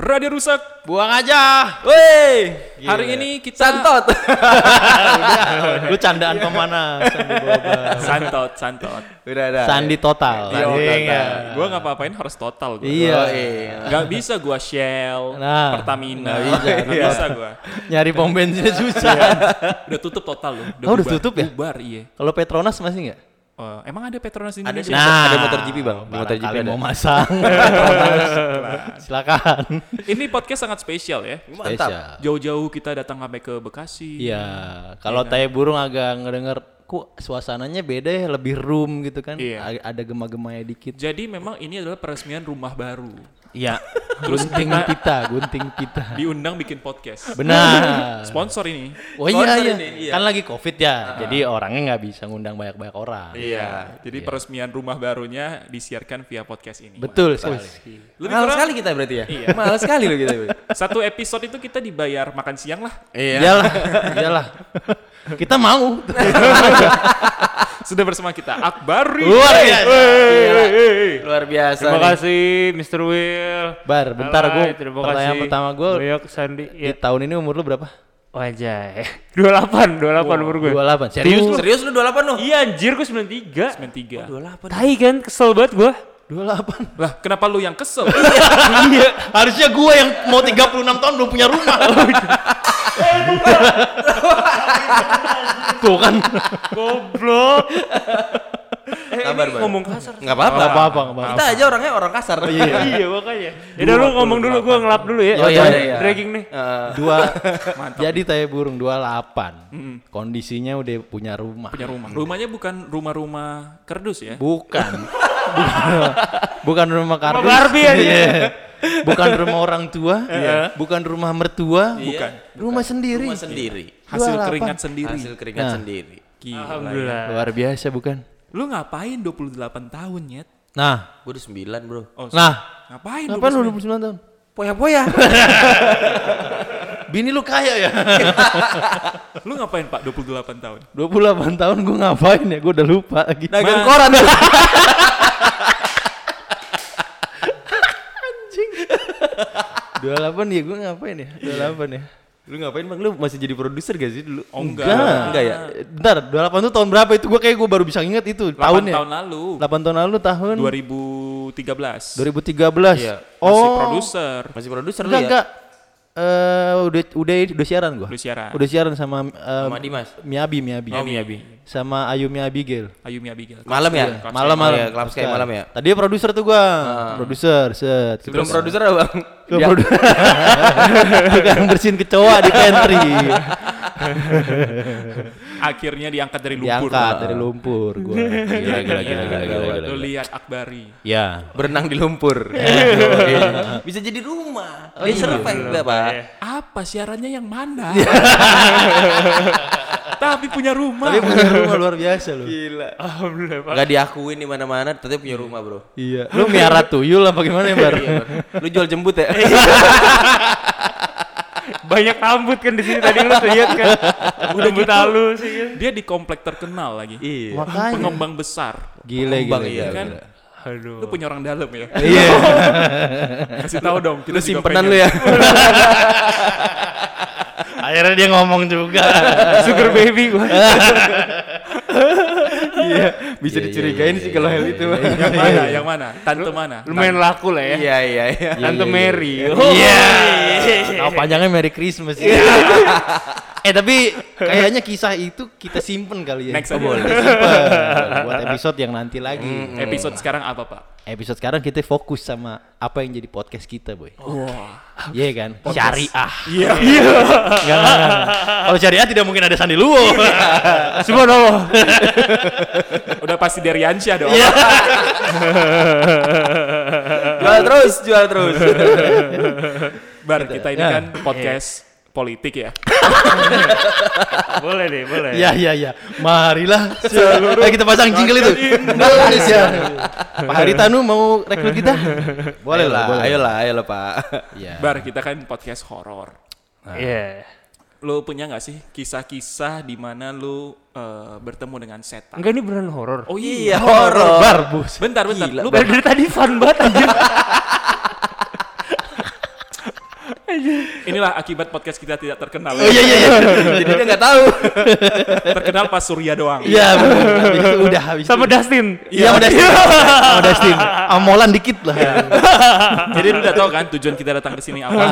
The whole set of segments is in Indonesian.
Radio rusak. Buang aja. Woi, hari ini kita Santot. Lu candaan? Sandi Boba. santot, santot. Udah ada. Sandi total. Iya, Anjing, total. ya. Gua nggak apa-apain harus total gua. Iya. Oh, iya. Nggak bisa gua Shell, Nah, Pertamina. nggak bisa, Nggak nggak bisa gua. Nyari pom bensinnya susah. Udah tutup total loh. Oh, udah tutup ya? Bubar, iya. Kalau Petronas masih nggak? Oh, emang ada Petronas di Ada Indonesia? sih. Ada motor GP, Bang. Di motor GP ada. mau masang. Silakan. Ini podcast sangat spesial ya. Mantap. Spesial. Jauh-jauh kita datang sampai ke Bekasi. Iya, kalau tai burung agak ngedenger kok suasananya beda ya, lebih room gitu kan. Iya. Ada gema-gemanya dikit. Jadi memang ini adalah peresmian rumah baru. Iya. gunting pita, gunting pita. Diundang bikin podcast. Benar. Sponsor ini. Oh iya Sponsor iya. ini, iya. Kan lagi Covid ya. Jadi orangnya nggak bisa ngundang banyak-banyak orang. Iya. Jadi peresmian rumah barunya disiarkan via podcast ini. Betul sekali. Lebih Mahal kurang sekali kita berarti ya? Iya. Mahal sekali loh kita. satu episode itu kita dibayar makan siang lah. Iya. Iyalah, iyalah. Kita mau. Sudah bersama kita Akbari. Luar biasa. Luar biasa. Terima nih. kasih Mr. Will. Bar, bentar gue. terima Pertanyaan kasih. pertama gue. Boyok Sandi. Di Ya. tahun ini umur lu berapa? Wajah. 28, 28 umur gue. 28. Serius lu? Serius lu 28 lu? Iya anjir gue 93. 93. 28. Tai kan kesel banget gue. 28. Lah, kenapa lu yang kesel? iya. Harusnya gue yang mau 36 tahun belum punya rumah. Tuh kan. Goblok. eh, Kabar, ini ngomong kasar. Enggak apa-apa. Nggak apa-apa, nggak apa-apa. Kita aja orangnya orang kasar. iya makanya. Yaudah lu ngomong dulu gue ngelap dulu ya. Oh, iya, iya, iya. Dragging nih. Eh, Dua. Jadi tai burung 28. Kondisinya udah punya rumah. Punya rumah. Rumahnya bukan rumah-rumah kerdus ya? Bukan. bukan, rumah kardus. Barbie aja. Iya. Bukan rumah orang tua, bukan rumah mertua, Bukan. rumah sendiri. rumah sendiri. Hasil 28. keringat sendiri. Hasil keringat Nah. sendiri. Gila. Alhamdulillah. Luar biasa bukan? Lu ngapain 28 tahun, Nyet? Nah, Gue udah 9, Bro. Oh, nah, ngapain? ngapain lu 29? 29 tahun? Poya-poya. Bini lu kaya ya? Lu ngapain, Pak, 28 tahun? 28 tahun gue ngapain ya? Gue udah lupa lagi. Dagang koran. 28 ya gue ngapain ya? 28 ya? lu ngapain bang? Lu masih jadi produser gak sih dulu? Oh, enggak. Enggak ya? Bentar, 28 tuh tahun berapa itu? Gue kayak gue baru bisa inget itu 8 tahunnya. tahun lalu. 8 tahun lalu tahun 2013. 2013. Iya. Oh. Masih produser. Masih produser lu Enggak, ya? enggak. Eh udah udah udah siaran gua. Udah siaran. Udah siaran sama eh, Sama Dimas. Miyabi, Miyabi. Oh, Miyabi. Sama Ayumi Abigail. Ayumi Abigail. Malam ya? Club Malam Oh, malam. iya, Club Sky malam ya? Tadi produser tuh gua. Produser, set. Sebelum produser apa bang? Ke produ- Tukang bersihin kecoa di pantry. Akhirnya diangkat dari lumpur. Diangkat dari lumpur gua. Gila, gila, gila, gila, gila, gila. Lu lihat Akbari. Ya. Berenang di lumpur. Bisa jadi rumah. Oh, iya, survive nggak, Pak? Apa siarannya yang mana? Tapi punya rumah. Tapi punya rumah luar biasa loh. Gila. Alhamdulillah Pak. Nggak diakuin di mana-mana, tapi punya rumah, Bro. Iya. Lu miara tuyul apa gimana ya, Bar? Iya. Lu jual jembut ya? Banyak rambut kan di sini tadi lu tuh lihat kan. Udah gitu. halus sih kan. Dia di komplek terkenal lagi. Iya. Makanya. Pengembang besar. Gile, Pengembang, gile. iya, kan? gila. Aduh. Lu punya orang dalam ya? Iya. Kasih tahu dong. Kita Lu simpenan lu ya? Akhirnya dia ngomong juga. Sugar baby gua. Iya. Bisa dicurigain sih kalau hal itu. Bang. Yang mana? Yang mana? Tante mana? Lumayan laku lah ya. Iya, iya, iya. Tante Mary. Iya. Nama panjangnya Merry Christmas. eh tapi kayaknya kisah itu kita simpen kali ya. Next Oh, boleh. Simpen. Buat episode yang nanti lagi. Episode sekarang apa, Pak? Episode sekarang kita fokus sama apa yang jadi podcast kita, boy. Wah. Iya kan? Syariah. Iya. Enggak, enggak, enggak. Kalau syariah tidak mungkin ada Sandi Luwo. Subhanallah. Udah pasti dari Ansyah dong. Iya. Jual terus, jual terus. Bar, kita ini kan podcast politik ya. boleh deh, boleh. Iya, iya, iya. Marilah. Ayo kita pasang jingle itu. Indonesia. Pak Haritanu mau rekrut kita? Boleh lah, boleh. Ayolah, ayolah, Pak. Iya. Bar, kita kan podcast horor. Iya. Lu punya nggak sih kisah-kisah di mana lu eh, bertemu dengan setan? Enggak ini beneran horor. Oh Iya, iya. horor. Barbus. Bentar, bentar. Gila, Lu Dari, dari tadi fun banget anjir. Inilah akibat podcast kita tidak terkenal. Oh iya iya iya. Jadi dia nggak tahu. terkenal pas Surya doang. Iya bener. Habis itu udah habis Sama itu. Dustin. Iya sama Dustin. Sama Dustin. Amolan dikit lah. Jadi lu udah tahu kan tujuan kita datang ke sini apa?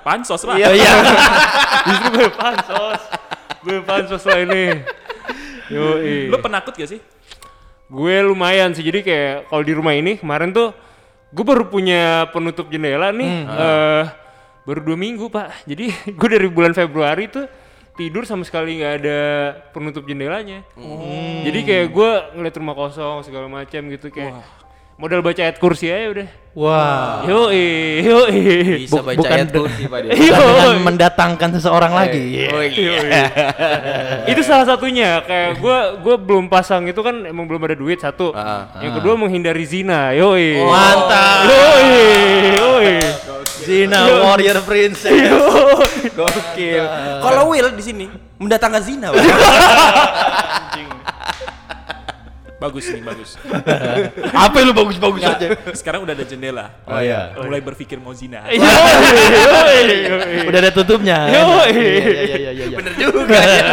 Pansos lah. Iya iya. Justru gue pansos. Gue pansos lah ini. Yoi. Lu penakut gak sih? Gue lumayan sih. Jadi kayak kalau di rumah ini kemarin tuh gue baru punya penutup jendela nih. eh baru dua minggu pak. Jadi gue dari bulan Februari tuh tidur sama sekali nggak ada penutup jendelanya. Jadi kayak gue ngeliat rumah kosong segala macam gitu kayak modal baca ayat kursi aja udah. Wah. Yoi, yoi. Bisa baca bukan ayat kursi Pak dia. Bukan mendatangkan seseorang lagi. Iya. Oh iya. itu salah satunya kayak gue gue belum pasang itu kan emang belum ada duit satu Ah, yang kedua menghindari zina yoi Mantap. yoi yoi Zina Warrior Princess. Gokil. Kalau Will di sini mendatangkan zina. Bagus nih, bagus. Apa lu bagus-bagus aja? Sekarang udah ada jendela. Oh iya. Mulai berpikir mau zina. yoi yoi yoi Udah ada tutupnya. Yoi. Iya iya iya iya. Bener juga ya.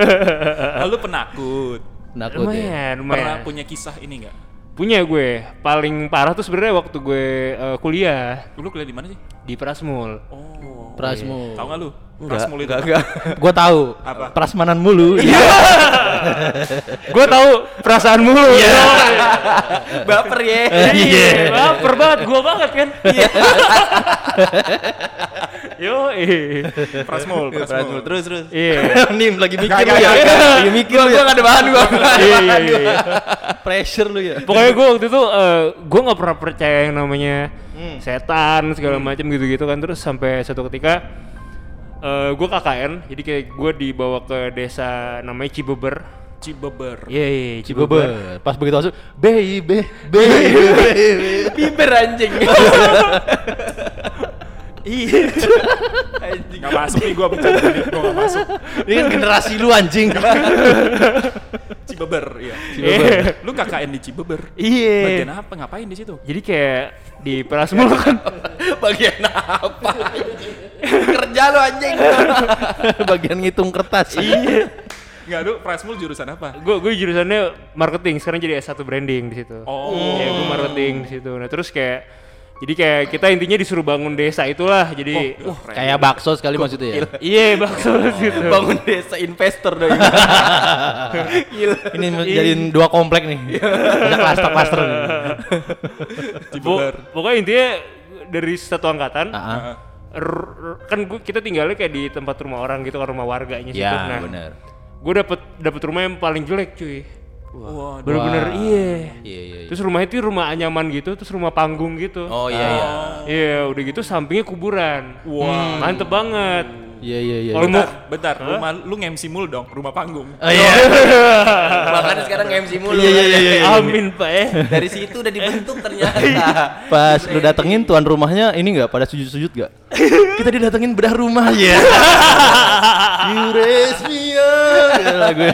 Lalu penakut. Nakut ya. lumayan Pernah punya kisah ini nggak? Punya gue paling parah tuh sebenarnya waktu gue eh, kuliah Lu kuliah di mana sih? di Prasmul Oh. Prasmu. Tahu nggak lu? Enggak, Prasmul itu. enggak, enggak. Gua tahu. Apa? Prasmanan mulu. Iya. gue tahu perasaan mulu Baper ya. Iya. baper banget gue banget kan Yoi. Prasmul, Prasmul. Prasmul. Terus terus. Iya. Nim lagi mikir Gak, lu ya. Lagi mikir Gua lu gua ya. nggak ada bahan gua. Iya, iya, iya. Pressure lu ya. Pokoknya gue waktu itu eh, gue nggak pernah percaya yang namanya setan segala macam gitu-gitu kan terus sampai suatu ketika eh gue KKN jadi kayak gue dibawa ke desa namanya Cibeber Cibeber. iya iya Cibeber Cibeber. Pas begitu masuk, baby, baby, baby. Bibir anjing. iya Gak masuk nih gua bercanda nih, gua gak masuk. Ini kan generasi lu anjing. Cibeber, iya. Iya. Lu KKN di Cibeber. iya Bagian apa? Ngapain di situ? jadi kayak di Prasmul kan Bagian apa? Kerja lu anjing. Bagian ngitung kertas. iya Enggak, lu Prasmul jurusan apa? gue gue jurusannya marketing sekarang jadi S1 branding di situ Oh. ya gue marketing di situ nah terus kayak jadi kayak kita intinya disuruh bangun desa itulah jadi Wah, keren. Kayak bakso sekali maksudnya ya. iya bakso gitu Bangun desa investor dong. Gila. Ini jadiin dua komplek nih. Ada klaster-klaster nih. Pokoknya intinya dari satu angkatan Ah, ah. r- r- kan gua, kita tinggalnya kayak di tempat rumah orang gitu kan rumah warganya situ. Ya, nah benar. gue dapet dapet rumah yang paling jelek cuy Wah, bener-bener Wah. iya Iya, iya, iya. terus rumah itu rumah anyaman gitu terus rumah panggung gitu Oh iya iya. iya udah gitu sampingnya kuburan wah mantep banget Iya, iya, iya. Kalau bentar, bentar. Rumah lu nge-MC mulu dong, rumah panggung. Oh iya. Makanya sekarang MC mulu. Iya, iya, iya, iya. amin pak ya Dari situ udah dibentuk ternyata. Pas lu datengin tuan rumahnya ini enggak pada sujud-sujud enggak? Kita didatengin bedah rumah ya. you raise me lagu.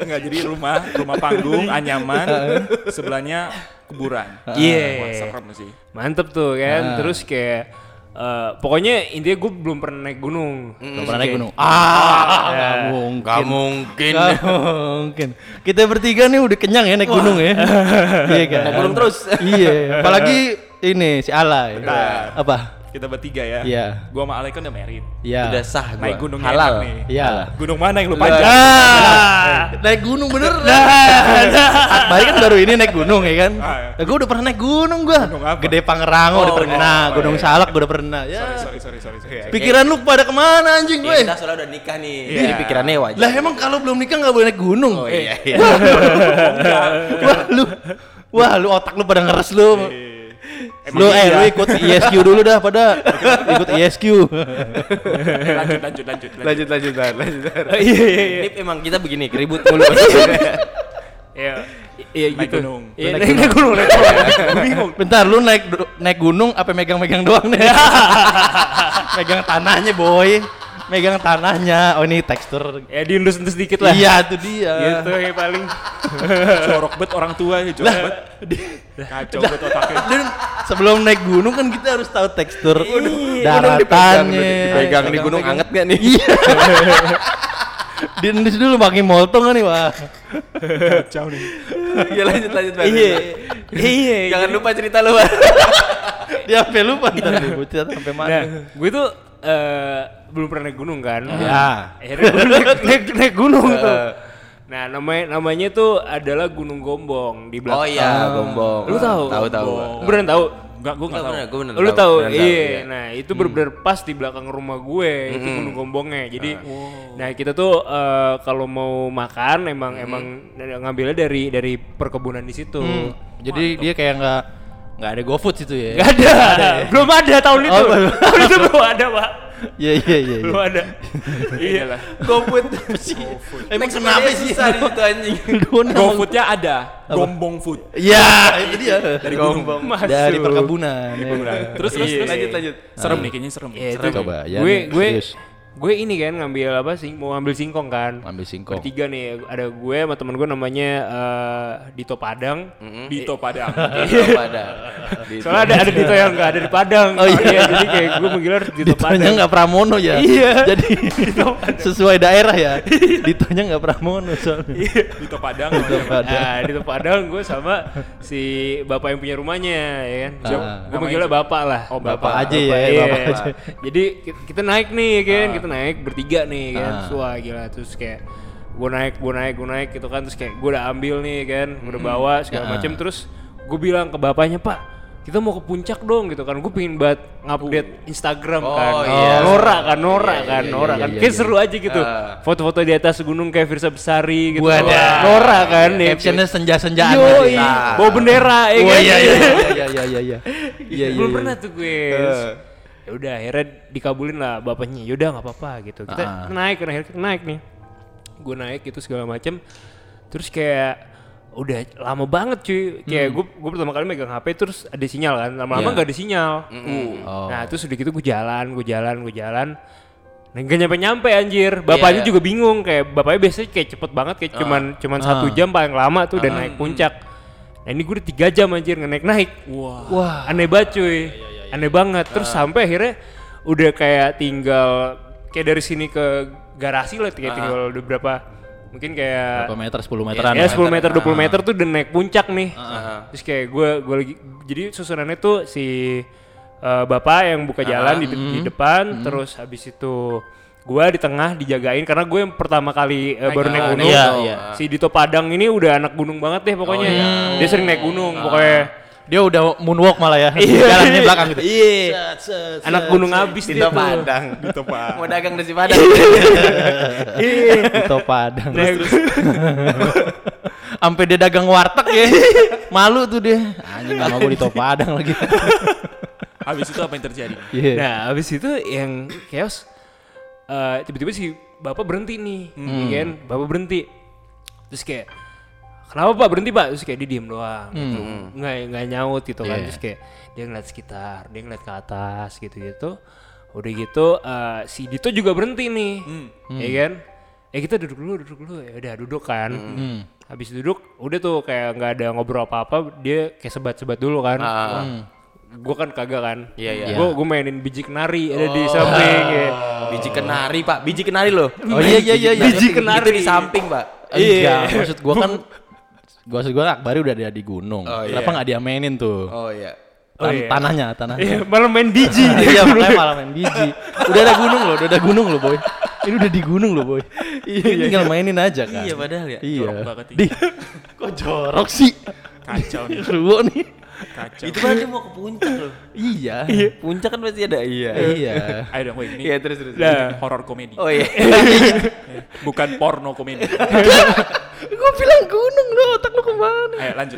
Enggak, jadi rumah, rumah panggung, anyaman, sebelahnya kuburan. Iya. Wah, serem sih. mantep tuh kan Ah. terus kayak eh, pokoknya intinya gue belum pernah naik gunung Belum pernah naik gunung. Ah, nggak mungkin. Gak mungkin. Nggak mungkin. Kita bertiga nih udah kenyang ya naik gunung ya. iya kan? Naik gunung terus. iya, apalagi ini si Alay. Bentar. Apa? Kita bertiga ya. Iya. Gua sama Alek kan udah married. Iya. Udah sah gua. Naik gunung halal. nih. Iya. Gunung mana yang lu panjat? Ah, naik gunung bener. Akbari kan baru ini naik gunung ya kan. Ah, iya. gue udah pernah naik gunung gua. Gunung apa? Gede Pangrango udah Oh, pernah, oh, Gunung iya. Salak gua udah pernah. Ya. Sorry, sorry, sorry, sorry. sorry. Pikiran lu pada ke mana anjing Ya, gue? kita soalnya udah nikah nih. Iya. Jadi pikirannya wajar. Lah emang kalau belum nikah nggak boleh naik gunung? Oh iya iya. Wah lu, wah lu otak lu pada ngeres lu. Emang Lu iya. eh lu ikut ISQ dulu dah pada ikut ISQ. Eh, lanjut, lanjut, lanjut, lanjut. Lanjut lanjut lanjut. lanjut. iya iya iya Ini emang kita begini keribut mulu. iya iya Naik gitu gunung. iya naik naik gunung naik gunung bingung. Bentar lu naik naik gunung apa megang-megang doang nih? megang tanahnya boy. Megang tanahnya. Oh ini tekstur. Ya diendus-endus dikit lah. Iya itu dia. Gitu ya paling. Jorok bet orang tua ya, jorok bet. Kacau bet otaknya. Dan sebelum naik gunung kan kita harus tahu tekstur daratannya. dipegang di gunung anget gak nih? Iya. Diendus dulu pakai molto kan nih wah. Kacau nih. Iya lanjut lanjut Bang. Iya. Iya. Jangan lupa cerita lu. Dia sampai lupa ntar nih sampai mana. Nah, gue tuh eh, belum pernah naik gunung kan. Ya. Akhirnya gue naik, naik, naik gunung tuh. Nah, namanya namanya tuh adalah Gunung Gombong di belakang. Oh iya, gombong. Lu tahu? Tahu tahu. Beneran tahu? Enggak, gue enggak tahu. Gue bener Lu tahu? bener Iya. Nah, itu bener-bener pas di belakang rumah gue itu Gunung Gombongnya. Jadi nah kita tuh eh, kalau mau makan emang emang ngambilnya dari dari perkebunan di situ. Jadi dia kayak nggak nggak ada GoFood situ ya. Gak ada. Belum ada tahun itu. Oh, belum. tahun itu belum ada, Pak. Iya iya iya. Belum ada. iya lah. GoFood. Emang Naik kenapa sih? susah di situ anjing. GoFood-nya ada, Gombong Food. Iya itu dia. Dari gombong. Dari perkebunan. ya. Terus terus Iya. terus Lanjut lanjut. Serem nih kayaknya serem. Ya, itu Coba, ya gue gue. Gue ini kan ngambil apa sih mau ngambil singkong kan Ambil singkong. bertiga nih ada gue sama temen gue namanya eh, Dito Padang Dito Padang. Iya pada. soalnya ada ada Dito yang nggak ada di Padang oh iya jadi kayak gue manggilnya harus Dito Ditonya Padang nggak Pramono ya. Iya. Jadi sesuai daerah ya. Ditonya nggak Pramono soalnya. Dito Padang. Dito Padang. Nah, Dito Padang gue sama si bapak yang punya rumahnya ya kan. Ah. gue manggilnya bapak lah. Oh, Bapak aja ya, Iya. bapak aja. Jadi ki- kita naik nih ya kan, kita naik bertiga nih kan. Ah. Wah gila terus kayak gue naik, gue naik, gue naik gitu kan terus kayak gue udah ambil nih kan, gue udah bawa segala Ah. macem terus gue bilang ke bapaknya pak kita mau ke puncak dong gitu kan gue pengen banget ngupdate Instagram Oh, kan iya. Nora kan Nora kan iya, Nora iya, kan iya, kayak iya. seru aja gitu Ah. foto-foto di atas gunung kayak Firsa Besari gitu Wadah. Nora kan ya Captionnya senja-senjaan Yo, iya. bawa bendera ya Oh kan? iya iya iya iya iya iya. Iya iya. Belum iya. pernah tuh gue. Ya udah akhirnya dikabulin lah bapaknya. Yaudah nggak apa-apa gitu. Kita Ah. naik akhirnya kita naik nih. Gue naik gitu segala macem. Terus kayak udah lama banget cuy. Kayak gue gue pertama kali megang HP terus ada sinyal kan. Lama-lama nggak ada sinyal. Oh. Nah terus udah gitu gue jalan, gue jalan, gue jalan. Nah, gak nyampe nyampe anjir. Bapaknya Iya. juga bingung kayak bapaknya biasanya kayak cepet banget kayak cuman cuman satu Ah. jam paling lama tuh udah naik puncak. Nah ini gue udah tiga jam anjir nge-naik naik. Wah. Wah. Aneh banget cuy. Aneh banget. Terus sampai akhirnya udah kayak tinggal kayak dari sini ke garasi lah kayak tinggal udah berapa mungkin kayak Berapa meter? 10 meteran. ya lah. 10 meter 20 meter tuh udah naik puncak nih. Ah. Terus kayak gue gue lagi jadi susunannya tuh si eh, bapak yang buka jalan di, di depan terus habis itu gue di tengah dijagain karena gue yang pertama kali eh, baru naik gunung. Iya, iya. Si Dito Padang ini udah anak gunung banget deh pokoknya. Dia sering naik gunung pokoknya. Dia udah moonwalk malah ya. Iya. Jalannya belakang gitu. Iya. Anak gunung abis tuh. Padang. Dito Padang. Mau dagang nasi Padang. Dito Padang. Nah, Sampai dia dagang warteg ya. Malu tuh dia. Anjing gak mau gue Dito Padang lagi. Habis itu apa yang terjadi? Iya. Nah, abis itu yang chaos eh, tiba-tiba si bapak berhenti nih, ya kan? Bapak berhenti. Terus kayak kenapa pak berhenti pak? Terus kayak dia diem doang, gitu. nggak nggak nyaut gitu kan. Iya. Terus kayak dia ngeliat sekitar, dia ngeliat ke atas gitu-gitu. Udah gitu eh, si Dito juga berhenti nih, ya kan? Eh kita duduk dulu, duduk dulu. Ya udah duduk kan. Habis duduk, udah tuh kayak nggak ada ngobrol apa-apa. Dia kayak sebat-sebat dulu kan. Ah. Gue kan kagak kan. Iya, iya. Gue gue mainin biji kenari ada di samping. ya. Biji kenari pak, biji kenari loh. Oh iya iya iya. iya. Biji kenari. Itu di samping pak. Enggak, maksud gua kan gua maksud gua Akbari udah ada di gunung. Oh, iya. Kenapa nggak dia mainin tuh? Oh iya. Oh, Tan- iya. Tanahnya, tanahnya. Iya, malah main biji. Iya, makanya malah main biji. Udah ada gunung loh, udah ada gunung loh, boy. Ini udah di gunung loh, boy. Ini tinggal mainin aja kan. Iya padahal ya. Iya. Jorok banget ini. Di. Kok jorok sih? Kacau nih. Ruwo nih. Kacau. Itu kan mau ke puncak loh. Iya. Puncak kan pasti ada. Iya. Iya. Ayo dong, ini Iya terus terus. Nah, horor komedi. Oh iya. Bukan porno komedi. Gua bilang gunung lo, otak lu ke mana? Ayo lanjut.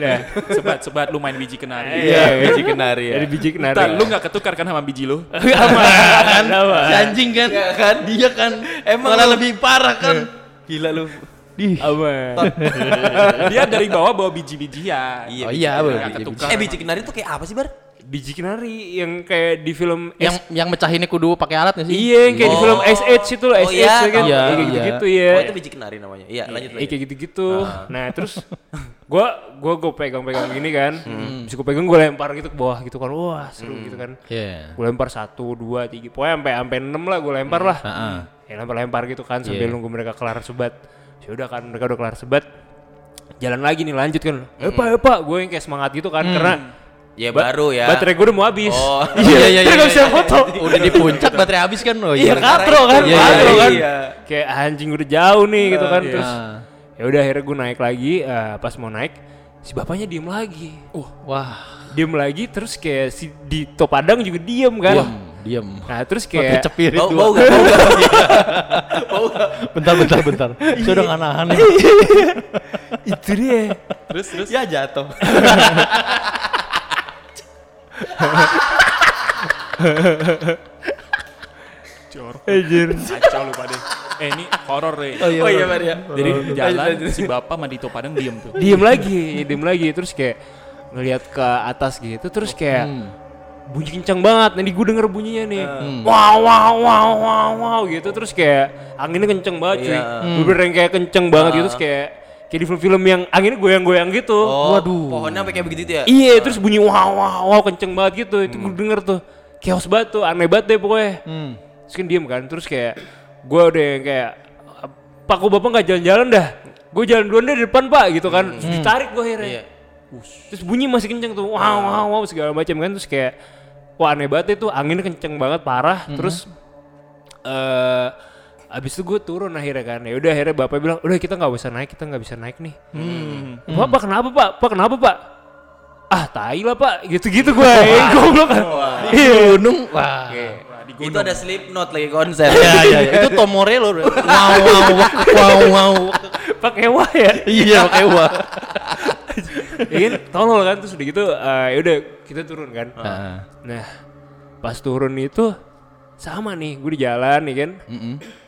Sebat sebat lu main biji kenari. Iya biji kenari ya. dari biji kenari. Lu nggak ketukar kan sama biji lu? aman, anjing kan? kan dia kan Emang malah lebih parah kan. Gila lu. Di. Aman. Dia dari bawah bawa biji-bijian. Iya, Oh iya, boleh. ketukar. Eh biji kenari tuh kayak apa sih bar? biji kenari yang kayak di film Yang yang mecahinnya kudu pakai alat sih? Iya, yang kayak di film Oh. SH itu loh, Oh, SH iya, ya kan. iya, Kayak iya. gitu-gitu ya. Oh itu biji kenari namanya. Iya, lanjut Iya lanjut. kayak gitu-gitu. Nah terus gua gua gua pegang-pegang gini kan. Terus gua pegang gua lempar gitu ke bawah gitu kan. Wah seru gitu kan. Iya. Gua lempar satu, dua, tiga. Pokoknya sampai sampai enam lah gua lempar lah. Heeh. Ya lempar-lempar gitu kan sambil Iya. nunggu mereka kelar sebat. Ya udah kan mereka udah kelar sebat. Jalan lagi nih lanjut kan. Eh pak, eh pak. Gue yang kayak semangat gitu kan karena Ya ba- baru ya. Baterai gue udah mau habis. Oh. Iya iya iya. Terus nggak bisa iya. foto. Udah di puncak baterai habis kan? Oh Iya iya. katro kan, Iya, katro iya, kan. iya. Kayak anjing udah jauh nih gitu kan. Iya. Terus ya udah akhirnya gue naik lagi. eh, pas mau naik si bapaknya diem lagi. Uh, Wah. diem lagi terus kayak si di Topadang juga diem kan. Diam, diam. Nah terus kayak cepirit Bau bau gak? Bau gak? Bentar bentar bentar. Saya udah nggak nahan itu dia. Terus terus. Ya jatuh. Jorok. Anjir. Kacau lu pada. Eh ini horor deh. Oh iya Mar ya. Jadi jalan si bapak sama Dito Padang diem tuh. diem lagi, diem lagi terus kayak ngelihat ke atas gitu terus kayak bunyi kencang banget. Nanti gue denger bunyinya nih. Wow wow wow wow wow gitu terus kayak anginnya kenceng banget cuy. Iya. Bener-bener yang kayak kenceng banget gitu terus kayak kayak di film-film yang anginnya goyang-goyang gitu. Oh, Waduh. Pohonnya sampai kayak begitu itu ya? Iya, terus bunyi wow wow wow kenceng banget gitu. Itu gue denger tuh. Chaos banget tuh, aneh banget deh pokoknya. Terus kan diem kan, terus kayak gue udah yang kayak Pak kok bapak nggak jalan-jalan dah? Gue jalan duluan deh di depan pak gitu kan. Terus ditarik gue akhirnya. Iya. Terus bunyi masih kenceng tuh, wow wow wow segala macam kan. Terus kayak wah aneh banget itu anginnya kenceng banget parah. Terus eh abis itu gue turun akhirnya kan. Ya udah akhirnya bapak bilang, udah kita nggak bisa naik, kita nggak bisa naik nih. Pak, pak kenapa pak? Pak kenapa pak? Ah tai lah pak, gitu-gitu gue. Eh, goblok kan. Iya. Gunung. Wah. Itu ada Slipknot lagi konser. Iya iya iya. Itu Tom Morello. bro. Wow wow wow wow. Pakai wah ya. Iya pakai wah. Iya kan, tolol kan terus udah gitu eh, ya udah kita turun kan. Heeh. Nah, pas turun itu sama nih, gue di jalan nih kan.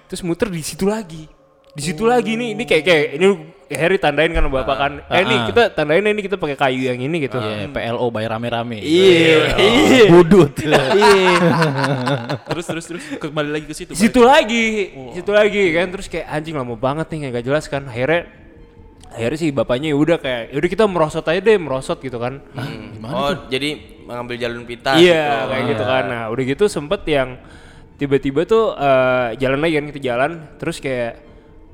Terus muter di situ lagi. Di situ lagi nih, ini kayak kayak ini Harry tandain kan bapak kan. Eh ini Ah. kita tandain ini kita pakai kayu yang ini gitu. Iya, PLO bayar rame-rame. Iya, iya. Budut. Iya. Terus terus terus kembali lagi ke situ. Di situ lagi, di situ lagi kan terus kayak anjing lama banget nih kayak gak jelas kan. Akhirnya akhirnya sih bapaknya ya udah kayak yaudah kita merosot aja deh merosot gitu kan. Oh, jadi mengambil jalur pintas Iya gitu. kayak gitu kan. Nah udah gitu sempet yang tiba-tiba tuh eh, jalan lagi kan kita jalan terus kayak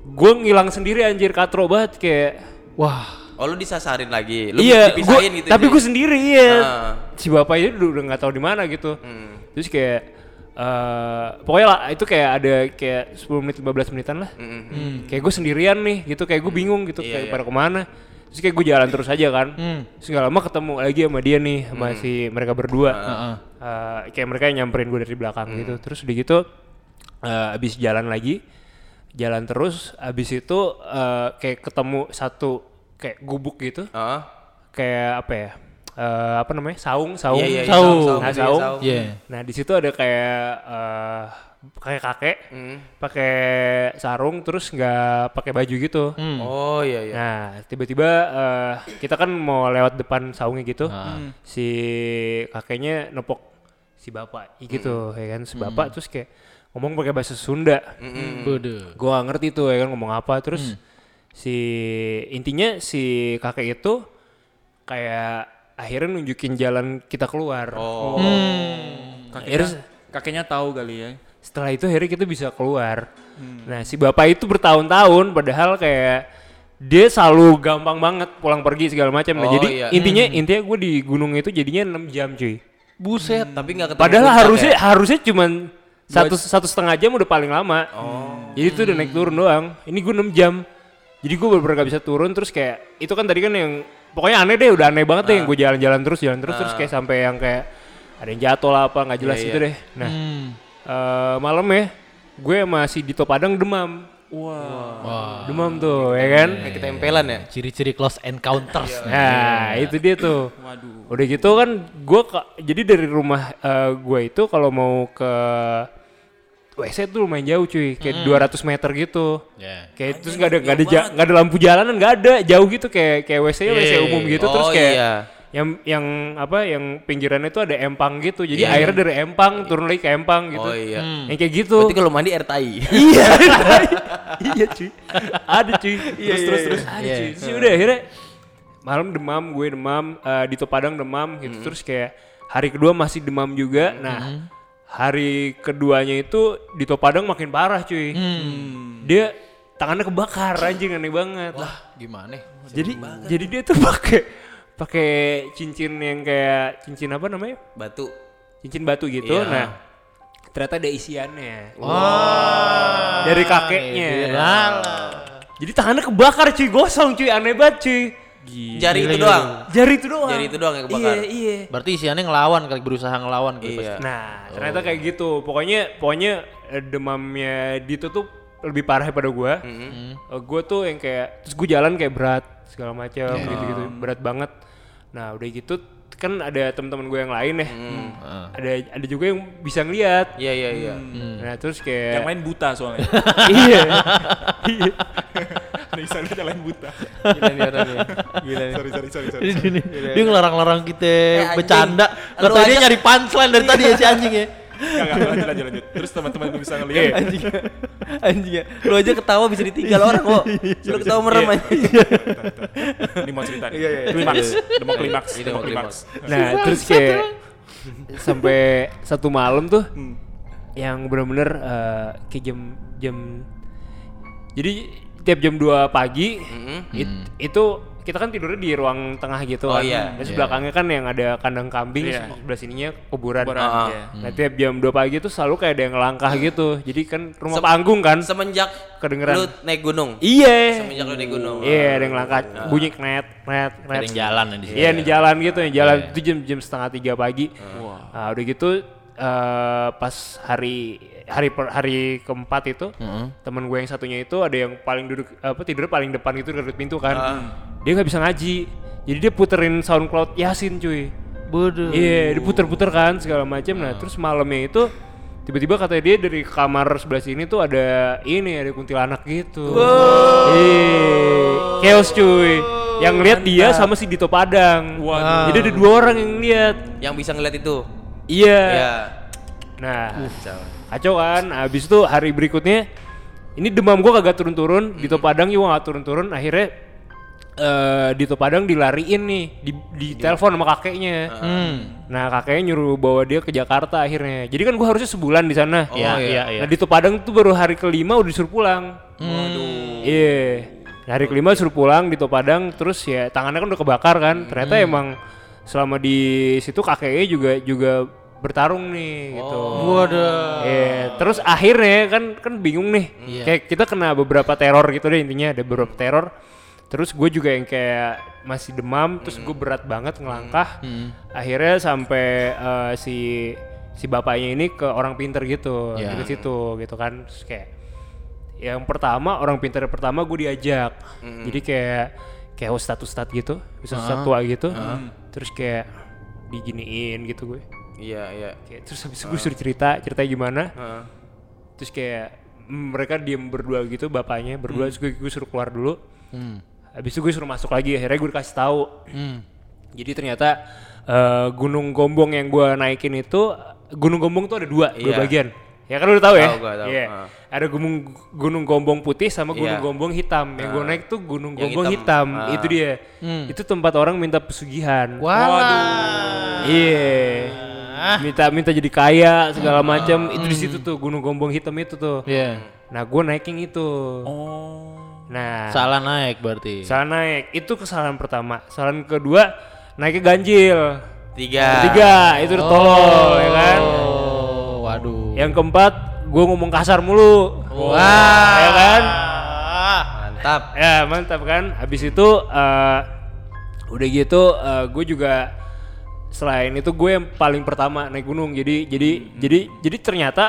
gue ngilang sendiri anjir katro banget kayak Wah. Oh, lu disasarin lagi. Lu iya dipisahin gua- gitu. tapi sih? gue sendiri iya Ah. si bapaknya udah udah nggak tahu di mana gitu Hmm. terus kayak eh pokoknya lah itu kayak ada kayak 10 menit 15 menitan lah. Mm-mm. kayak gue sendirian nih gitu. Kayak gue bingung gitu Iya, kayak iya. pada ke mana. Terus kayak gue jalan terus aja kan. Hmm. terus gak lama ketemu lagi sama dia nih sama si mereka berdua. Heeh. Eh, kayak mereka yang nyamperin gue dari belakang gitu. Terus udah gitu eh, abis jalan lagi jalan terus abis itu eh, kayak ketemu satu kayak gubuk gitu. Ah. kayak apa ya Eh, apa namanya saung saung Iya, iya, iya, Saung. saung, Nah, iya, saung. saung. Iya. nah di situ ada kayak eh kayak kakek Hmm. pakai sarung terus nggak pakai baju gitu Hmm. Oh, iya iya. Nah, tiba-tiba eh, kita kan mau lewat depan saungnya gitu. Ah. Si kakeknya nepok si bapak gitu, ya kan. Si bapak terus kayak ngomong pakai bahasa Sunda. Bode. Gua gak ngerti tuh ya kan ngomong apa. Terus si intinya si kakek itu kayak akhirnya nunjukin jalan kita keluar. Oh. Kakeknya, kakeknya tahu kali ya. Setelah itu akhirnya kita bisa keluar. Nah, si bapak itu bertahun-tahun padahal kayak dia selalu gampang banget pulang pergi segala macam. Nah, Oh, jadi iya. intinya intinya gue di gunung itu jadinya 6 jam, cuy. Buset. Tapi nggak ketemu Padahal harusnya ya? harusnya cuman satu satu setengah jam udah paling lama. Oh. Jadi itu udah naik turun doang. Ini gue 6 jam. Jadi gue bener-bener gak bisa turun terus kayak itu kan tadi kan yang pokoknya aneh deh udah aneh banget deh yang gue jalan-jalan terus jalan terus terus kayak sampai yang kayak ada yang jatuh lah apa nggak jelas Iya, gitu iya. deh. Nah Hmm. eh malam ya gue masih di Padang demam. Wah. Demam tuh ya kan. Kayak ketempelan ya? Ciri-ciri close encounters. Nah itu dia tuh. Waduh. Udah gitu kan gue jadi dari rumah eh, gue itu kalau mau ke WC tuh lumayan jauh cuy, kayak 200 meter gitu. Ya. Kayak terus nggak ada nggak ada ja- nggak ada lampu jalanan nggak ada. Jauh gitu kayak kayak WC WC Iya. umum gitu. Terus Oh, kayak iya. yang yang apa yang pinggirannya itu ada empang gitu. Jadi Iya, airnya dari empang turun lagi ke empang gitu. Oh iya. yang kayak gitu. Berarti kalau mandi air tai. iya. Iya cuy. Ada cuy. Terus terus terus. Ada Iya, cuy. iya. terus udah akhirnya malam demam gue demam eh, di Padang demam gitu. Terus kayak hari kedua masih demam juga. Nah hari keduanya itu di Padang makin parah cuy. Dia tangannya kebakar anjing aneh banget. Lah, gimana? jadi jadi dia tuh pakai pakai cincin yang kayak cincin apa namanya? Batu. cincin batu gitu. Iya. nah ternyata ada isiannya. Wah. dari kakeknya. Jadi tangannya kebakar cuy. Gosong cuy. Aneh banget cuy Jari itu doang. jari itu doang Jari itu doang yang kebakar. iya iya Berarti isiannya ngelawan kali berusaha ngelawan kali Iya. pasti. nah ternyata kayak gitu pokoknya pokoknya eh, demamnya Dito tuh lebih parah daripada gua Mm-hmm. Eh, gua tuh yang kayak terus gue jalan kayak berat segala macam Iya. gitu-gitu berat banget nah udah gitu kan ada teman-teman gue yang lain ya Mm. ada ada juga yang bisa ngeliat Iya iya iya. nah terus Yang kayak lain buta soalnya. iya Ada bisa lihat yang lain buta. Gila nih orangnya. Gila nih. Sorry sorry sorry sorry. Ini, dia ngelarang-larang kita anjing. bercanda. Katanya dia nyari punchline dari tadi ya si anjing ya. Enggak enggak lanjut lanjut lanjut. Terus teman-teman bisa ngeliat. Anjing. Anjing ya. Lu aja ketawa bisa ditinggal orang kok. Lu ketawa merem aja. Ini mau cerita nih. Iya, iya, iya. Klimaks. Udah mau klimaks. Ini Udah mau mau klimaks. nah terus kayak sampai satu malam tuh Hmm. yang bener-bener eh, kayak jam jam jadi tiap jam 2 pagi it- itu kita kan tidurnya di ruang tengah gitu Oh, kan. iya. Terus belakangnya kan yang ada kandang kambing, Iya. sebelah sininya kuburan. Kuburan, Ah. iya. Nah tiap jam 2 pagi tuh selalu kayak ada yang ngelangkah gitu. Jadi kan rumah panggung kan. Semenjak Kedengeran. lu naik gunung. Iya. Semenjak lu naik gunung. Iya, ada yang ngelangkah bunyi knet, knet, Ada knet. yang jalan ya di sini. Iya, di jalan gitu, yang jalan itu jam jam setengah tiga pagi. Nah, udah gitu eh, pas hari hari per, hari keempat itu temen gue yang satunya itu ada yang paling duduk apa tidur paling depan gitu dekat pintu kan. Dia nggak bisa ngaji. Jadi dia puterin SoundCloud Yasin cuy. Bodoh. Iya, diputer-puter kan segala macam. Nah, terus malamnya itu tiba-tiba katanya dia dari kamar sebelah sini tuh ada ini ada kuntilanak gitu. Iya, chaos cuy. Yang lihat dia sama si Dito Padang. Waduh. Jadi ada dua orang yang lihat. Yang bisa ngeliat itu. Iya. Iya. Nah, kacau kan. Habis itu hari berikutnya ini demam gua kagak turun-turun, Dito Padang juga gak turun-turun. Akhirnya eh Dito Padang dilariin nih, di, di telepon sama kakeknya. Hmm. Nah kakeknya nyuruh bawa dia ke Jakarta akhirnya. Jadi kan gua harusnya sebulan di sana. Oh, Iya, iya. iya. Nah di Padang tuh baru hari kelima udah disuruh pulang. Waduh. Iya. Nah, hari kelima suruh pulang di Padang, terus ya tangannya kan udah kebakar kan. Ternyata emang selama di situ kakeknya juga juga bertarung nih gitu. Waduh. Iya, terus akhirnya kan kan bingung nih. Kayak kita kena beberapa teror gitu deh intinya ada beberapa teror. Terus gue juga yang kayak masih demam, terus gue berat banget ngelangkah. Akhirnya sampai eh, si si bapaknya ini ke orang pinter gitu, Iya. ke situ gitu kan. Terus kayak yang pertama orang pinter pertama gue diajak. Jadi kayak kayak ustadz ustadz gitu, ustadz ustadz tua gitu. Terus kayak diginiin gitu gue. Iya iya. Kayak terus habis itu gue suruh cerita, ceritanya gimana. Heeh. Terus kayak mereka diem berdua gitu bapaknya berdua terus gue, gue suruh keluar dulu. Hmm. Habis itu gue suruh masuk lagi akhirnya gue dikasih tahu. Hmm. Jadi ternyata eh, Gunung Gombong yang gue naikin itu Gunung Gombong tuh ada dua, dua Iya. bagian. Ya kan lu udah tahu ya? Tahu gua, tahu. Iya. Ah. Ada gunung Gunung Gombong putih sama Gunung Iya. Gombong hitam. Yang gue naik tuh Gunung Yang Gombong hitam. hitam. Ah. Itu dia. Hmm. Itu tempat orang minta pesugihan. Walah. Iya. Minta minta jadi kaya segala macam. Itu di situ tuh Gunung Gombong hitam itu tuh. Iya. Nah, gue naikin itu. Oh. Nah, Salah naik berarti. salah naik. Itu kesalahan pertama. Kesalahan kedua, naiknya ganjil. Tiga. Tiga, itu udah tolol ya kan. Oh, waduh. Yang keempat, gue ngomong kasar mulu. Wah. Ya kan? Mantap. Ya mantap kan. Habis itu eh, udah gitu gue juga selain itu gue yang paling pertama naik gunung. Jadi jadi jadi jadi ternyata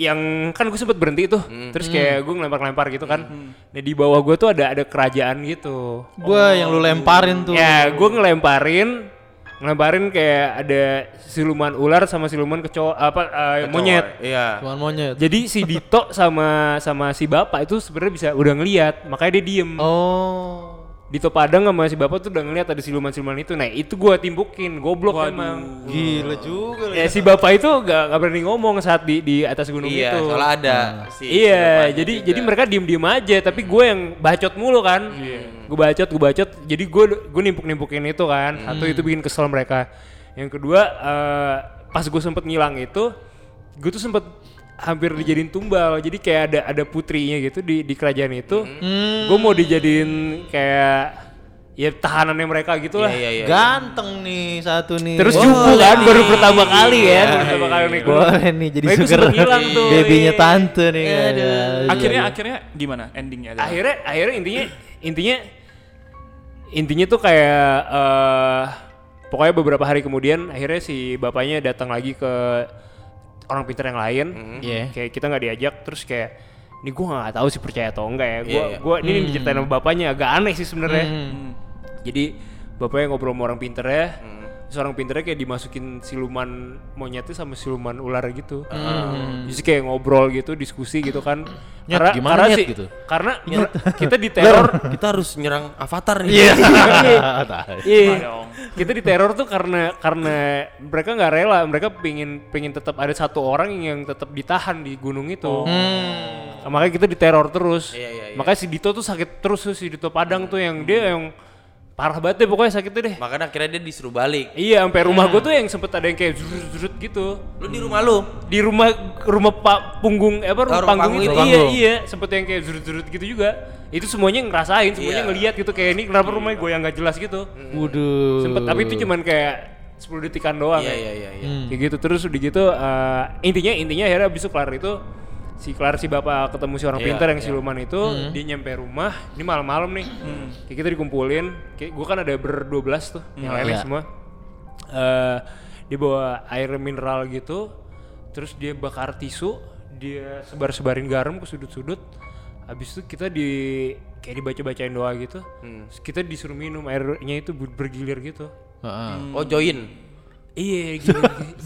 yang kan gue sempet berhenti tuh. Terus kayak gue ngelempar-lempar gitu kan. Nah di bawah gue tuh ada ada kerajaan gitu. Gua yang lu lemparin tuh. Ya gue ngelemparin ngelemparin kayak ada siluman ular sama siluman kecoa apa eh, monyet. Iya. Cuman monyet. Jadi si Dito sama sama si bapak itu sebenarnya bisa udah ngeliat, makanya dia diem. Oh. Di Top Padang sama si bapak tuh udah ngeliat ada siluman-siluman itu. Nah itu gua timbukin, goblok emang. Gila juga. Ya si bapak itu gak, gak berani ngomong saat di di atas gunung Iya, itu. soalnya ada si Iya, jadi juga. jadi mereka diem-diem aja, tapi gue yang bacot mulu kan. Gue bacot, gue bacot. Jadi gue gue nimpuk-nimpukin itu kan. Satu itu bikin kesel mereka. Yang kedua, eh, pas gue sempet ngilang itu, gue tuh sempet hampir dijadiin tumbal. Jadi kayak ada ada putrinya gitu di di kerajaan itu. Gue mau dijadiin kayak ya tahanannya mereka gitu lah. Iya, iya, iya. Ganteng nih satu nih. Terus cupu kan nih. baru pertama kali ya, Iya, baru pertama kali nih gue. Boleh nih jadi Nah, sugar hilang tuh, babynya iya. tante nih. Aduh. Aduh. Akhirnya akhirnya gimana endingnya? adalah? akhirnya akhirnya intinya intinya intinya tuh kayak eh pokoknya beberapa hari kemudian akhirnya si bapaknya datang lagi ke orang pintar yang lain. Iya. kayak kita nggak diajak terus kayak ini gue nggak tahu sih percaya atau enggak ya. Gue Iya, iya. gua ini diceritain sama bapaknya. Agak aneh sih sebenarnya. Hmm. jadi bapaknya ngobrol sama orang pinter ya. Terus orang pinternya kayak dimasukin siluman monyetnya sama siluman ular gitu jadi kayak ngobrol gitu diskusi gitu kan Nyet, gimana nyet gitu? karena mer- kita diteror kita harus nyerang avatar nih. Iya. Iya. dong. Kita diteror tuh karena karena mereka nggak rela, mereka pengen pengen tetap ada satu orang yang tetap ditahan di gunung itu. Nah, Makanya kita diteror terus. Iya, iya, iya. Makanya si Dito tuh sakit terus tuh, si Dito Padang tuh yang dia yang parah banget deh pokoknya sakitnya deh. Makanya akhirnya dia disuruh balik. Iya, sampai rumah gue tuh yang sempet ada yang kayak zurut-zurut gitu. Lu di rumah lu. Di rumah rumah Pak punggung eh, apa rumah rumah panggung, panggung itu. Iya, iya, sempet yang kayak zurut-zurut gitu juga. Itu semuanya ngerasain, semuanya Iya. ngeliat gitu kayak ini kenapa rumahnya gue yang gak jelas gitu. Waduh. sempet tapi itu cuman kayak 10 detikan doang Iya ya. iya iya iya. kayak gitu terus udah gitu eh, intinya intinya akhirnya abis itu kelar itu si kelar si bapak ketemu si orang Iya, pintar yang iya. siluman itu dia nyampe rumah ini malam-malam nih. Kayak kita dikumpulin kayak gue kan ada ber 12 tuh yang lainnya Iya. semua. Eh dia bawa air mineral gitu terus dia bakar tisu dia sebar-sebarin garam ke sudut-sudut. Habis itu kita di kayak dibaca-bacain doa gitu. Terus kita disuruh minum airnya itu ber- bergilir gitu. Heeh. Oh join. Iya.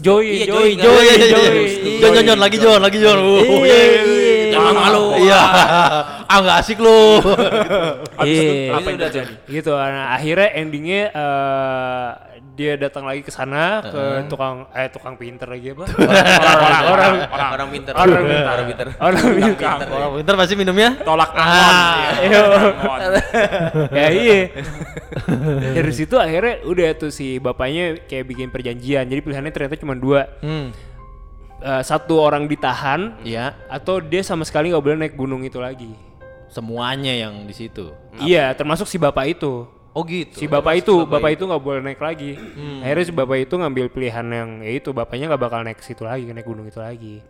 Joy, Iya, joy, joy, joy, iya, iya, joy. iya. Jon, Jon, Jon, lagi Jon, lagi Jon. Uh, Iya, iya. Jangan malu. Iya. Ah nggak asik lu. Iya. apa yang udah terjadi? Gitu. Nah, akhirnya endingnya eh, dia datang lagi ke sana ke tukang eh tukang pinter lagi apa? Orang orang orang orang pintar. orang pintar. Orang pintar. Orang pintar. Orang pintar pasti minumnya. Tolak Amon. iya. Amon. ya iya. Dari situ akhirnya udah tuh si bapaknya kayak bikin perjanjian. Jadi pilihannya ternyata cuma dua. Hmm. Eh, satu orang ditahan Iya. atau dia sama sekali nggak boleh naik gunung itu lagi. Semuanya yang di situ. Iya, termasuk si bapak itu. Oh gitu. Si bapak itu, bapak itu nggak boleh naik lagi. Akhirnya si bapak itu ngambil pilihan yang ya itu bapaknya nggak bakal naik ke situ lagi, naik gunung itu lagi.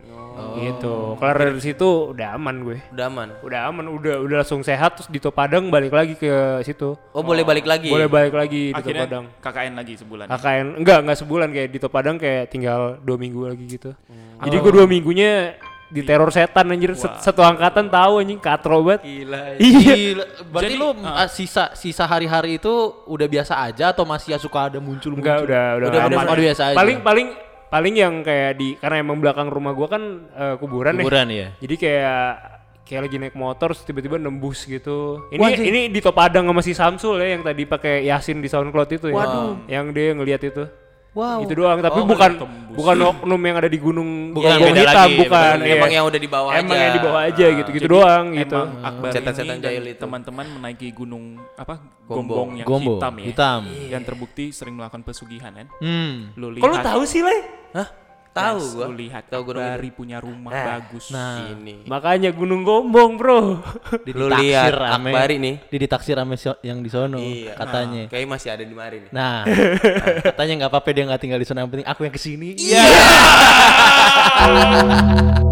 Gitu. Kelar dari situ udah aman gue. Udah aman. Udah aman, udah udah langsung sehat terus di Padang balik lagi ke situ. Oh, boleh balik lagi. Boleh balik lagi di Akhirnya Padang. KKN lagi sebulan. KKN enggak enggak sebulan kayak di Padang kayak tinggal dua minggu lagi gitu. Jadi gue dua minggunya di teror setan anjir Set- satu angkatan tahu anjing katro banget. Gila. Iya. Gila. Berarti Jadi, lu ah, sisa sisa hari-hari itu udah biasa aja atau masih suka ada muncul Enggak, udah udah Udah, nggak udah, ada. udah biasa aja. Paling paling paling yang kayak di karena emang belakang rumah gua kan eh, kuburan, Kuburan ya. ya. Jadi kayak kayak lagi naik motor tiba-tiba nembus gitu. Ini Wah, anjing. ini di Topadang sama si Samsul ya yang tadi pakai Yasin di SoundCloud itu ya. Waduh. Yang dia ngelihat itu. Wow. Itu doang, tapi Oh, bukan tembus. bukan oknum yang ada di gunung Bukan, beda hitam, lagi, bukan. iya. Emang yang udah di bawah Emang aja. yang di bawah aja gitu, gitu doang gitu. Akbar Setan-setan ini jahil itu. teman-teman menaiki gunung apa Gombong. gombong yang Gombo. hitam ya. Hitam. Yang terbukti sering melakukan pesugihan kan. Hmm. Lu Kok lu lihat. tahu sih, Le? Hah? Tahu gua. Lu lihat Tahu gunung Akbari punya rumah bagus. Nah, Ini. Makanya Gunung Gombong, Bro. di Lu lihat Akbari nih. Di ditaksir ame yang di sono Iya. katanya. Kayaknya masih ada di mari nih. Nah, katanya nggak apa-apa dia nggak tinggal di sana yang penting aku yang ke sini. Iya.